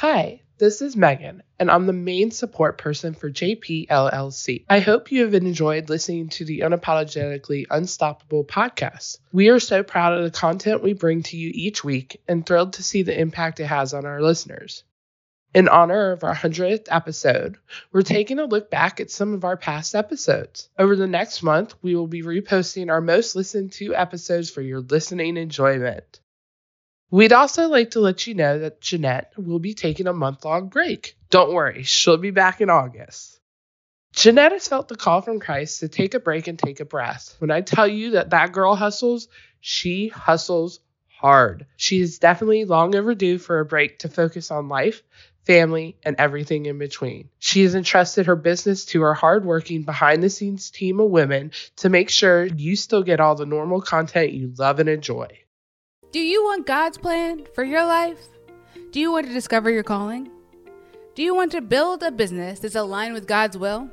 Hi, this is Megan, and I'm the main support person for JPLLC. I hope you have enjoyed listening to the Unapologetically Unstoppable podcast. We are so proud of the content we bring to you each week and thrilled to see the impact it has on our listeners. In honor of our 100th episode, we're taking a look back at some of our past episodes. Over the next month, we will be reposting our most listened to episodes for your listening enjoyment. We'd also like to let you know that Jeanette will be taking a month long break. Don't worry, she'll be back in August. Jeanette has felt the call from Christ to take a break and take a breath. When I tell you that that girl hustles, she hustles hard. She is definitely long overdue for a break to focus on life, family, and everything in between. She has entrusted her business to her hardworking behind the scenes team of women to make sure you still get all the normal content you love and enjoy. Do you want God's plan for your life? Do you want to discover your calling? Do you want to build a business that's aligned with God's will?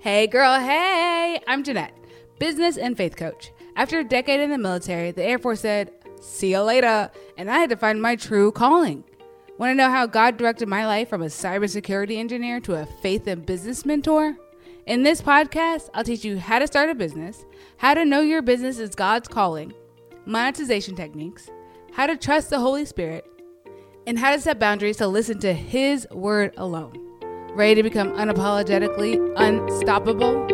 Hey, girl, hey, I'm Jeanette, business and faith coach. After a decade in the military, the Air Force said, See you later, and I had to find my true calling. Want to know how God directed my life from a cybersecurity engineer to a faith and business mentor? In this podcast, I'll teach you how to start a business, how to know your business is God's calling monetization techniques, how to trust the Holy Spirit, and how to set boundaries to listen to His word alone. Ready to become unapologetically unstoppable?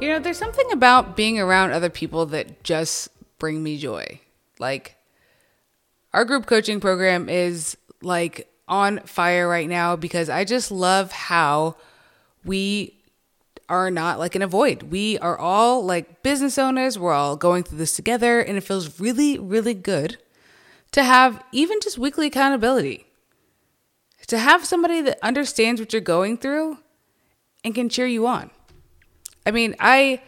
You know, there's something about being around other people that just bring me joy. Like, our group coaching program is like on fire right now because I just love how we are not like in a void. We are all like business owners. We're all going through this together, and it feels really, really good to have even just weekly accountability. To have somebody that understands what you're going through and can cheer you on. I mean, I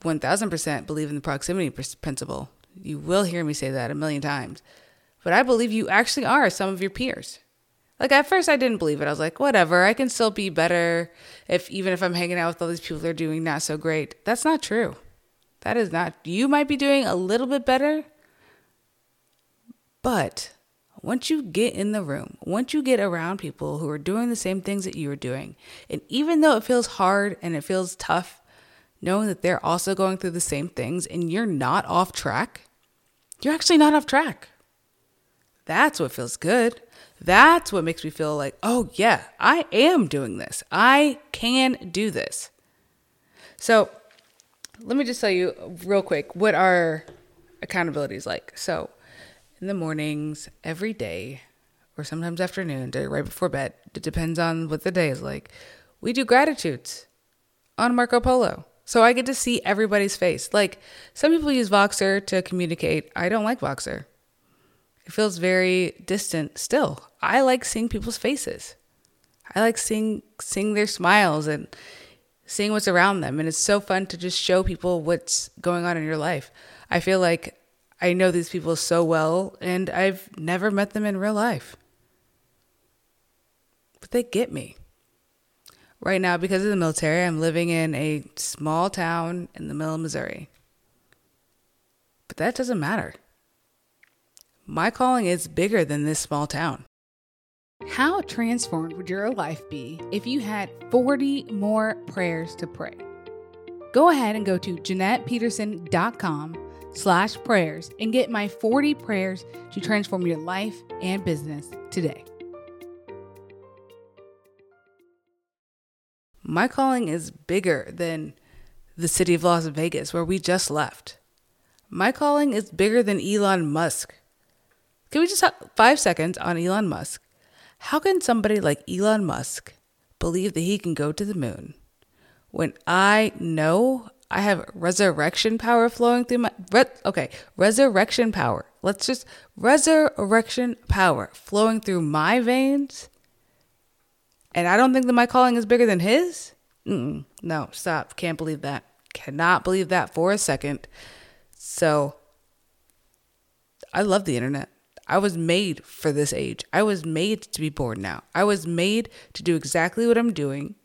1000% believe in the proximity principle. You will hear me say that a million times. But I believe you actually are sum of your peers. Like at first I didn't believe it. I was like, whatever, I can still be better if even if I'm hanging out with all these people that are doing not so great. That's not true. That is not you might be doing a little bit better. But once you get in the room, once you get around people who are doing the same things that you are doing, and even though it feels hard and it feels tough, knowing that they're also going through the same things and you're not off track, you're actually not off track. That's what feels good. That's what makes me feel like, oh, yeah, I am doing this. I can do this. So, let me just tell you real quick what our accountability is like. So, in the mornings, every day, or sometimes afternoon, right before bed, it depends on what the day is like, we do gratitudes on Marco Polo. So I get to see everybody's face. Like some people use Voxer to communicate. I don't like Voxer. It feels very distant still. I like seeing people's faces. I like seeing seeing their smiles and seeing what's around them and it's so fun to just show people what's going on in your life. I feel like I know these people so well and I've never met them in real life. But they get me. Right now because of the military, I'm living in a small town in the middle of Missouri. But that doesn't matter. My calling is bigger than this small town. How transformed would your life be if you had 40 more prayers to pray? Go ahead and go to JeanettePeterson.com slash prayers and get my 40 prayers to transform your life and business today. My calling is bigger than the city of Las Vegas, where we just left. My calling is bigger than Elon Musk. Can we just have five seconds on Elon Musk? How can somebody like Elon Musk believe that he can go to the moon when I know I have resurrection power flowing through my re, okay, resurrection power. Let's just resurrection power flowing through my veins. And I don't think that my calling is bigger than his. Mm-mm, no, stop. Can't believe that. Cannot believe that for a second. So I love the internet. I was made for this age. I was made to be born now. I was made to do exactly what I'm doing,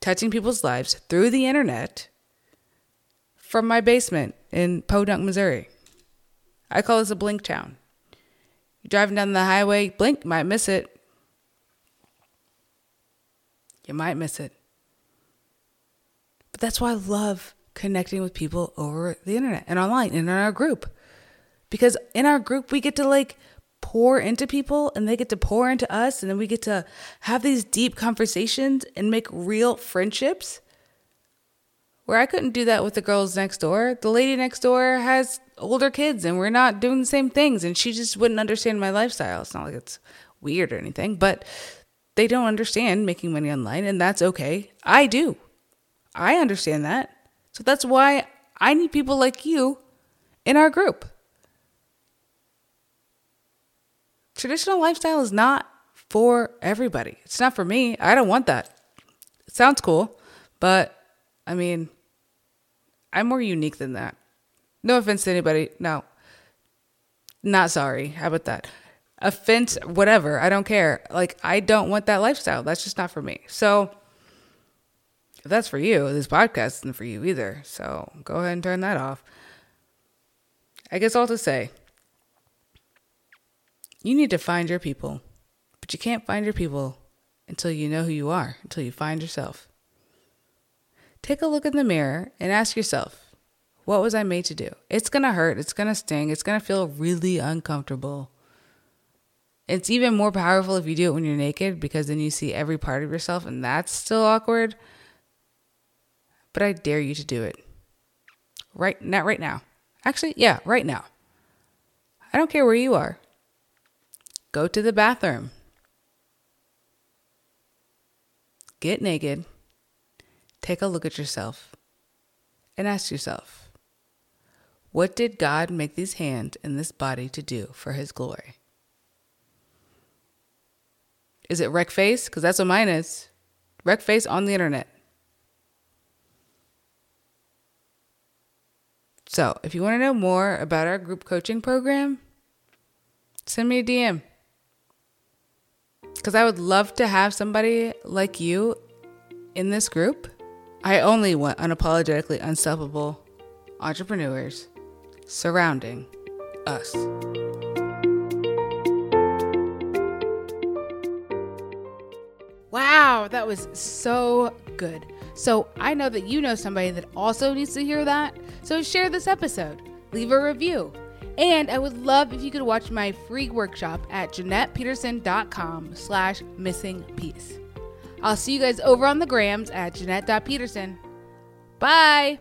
touching people's lives through the internet from my basement in Podunk, Missouri. I call this a blink town. You're driving down the highway, blink, might miss it. You might miss it. But that's why I love connecting with people over the internet and online and in our group. Because in our group, we get to like pour into people and they get to pour into us, and then we get to have these deep conversations and make real friendships. Where I couldn't do that with the girls next door. The lady next door has older kids and we're not doing the same things, and she just wouldn't understand my lifestyle. It's not like it's weird or anything, but they don't understand making money online, and that's okay. I do. I understand that. So that's why I need people like you in our group. Traditional lifestyle is not for everybody. It's not for me. I don't want that. It sounds cool, but I mean, I'm more unique than that. No offense to anybody. No. Not sorry. How about that? Offense, whatever. I don't care. Like, I don't want that lifestyle. That's just not for me. So, if that's for you, this podcast isn't for you either. So go ahead and turn that off. I guess all to say, you need to find your people, but you can't find your people until you know who you are, until you find yourself. Take a look in the mirror and ask yourself, what was I made to do? It's going to hurt. It's going to sting. It's going to feel really uncomfortable. It's even more powerful if you do it when you're naked because then you see every part of yourself and that's still awkward but I dare you to do it. Right not right now. Actually, yeah, right now. I don't care where you are. Go to the bathroom. Get naked. Take a look at yourself and ask yourself, what did God make these hands and this body to do for his glory? Is it wreck face? Because that's what mine is. Wreck face on the internet. So, if you want to know more about our group coaching program, send me a DM. Because I would love to have somebody like you in this group. I only want unapologetically unstoppable entrepreneurs surrounding us. Wow, that was so good. So I know that you know somebody that also needs to hear that. So share this episode, leave a review. And I would love if you could watch my free workshop at JeanettePeterson.com slash missing piece. I'll see you guys over on the grams at Jeanette.Peterson. Bye.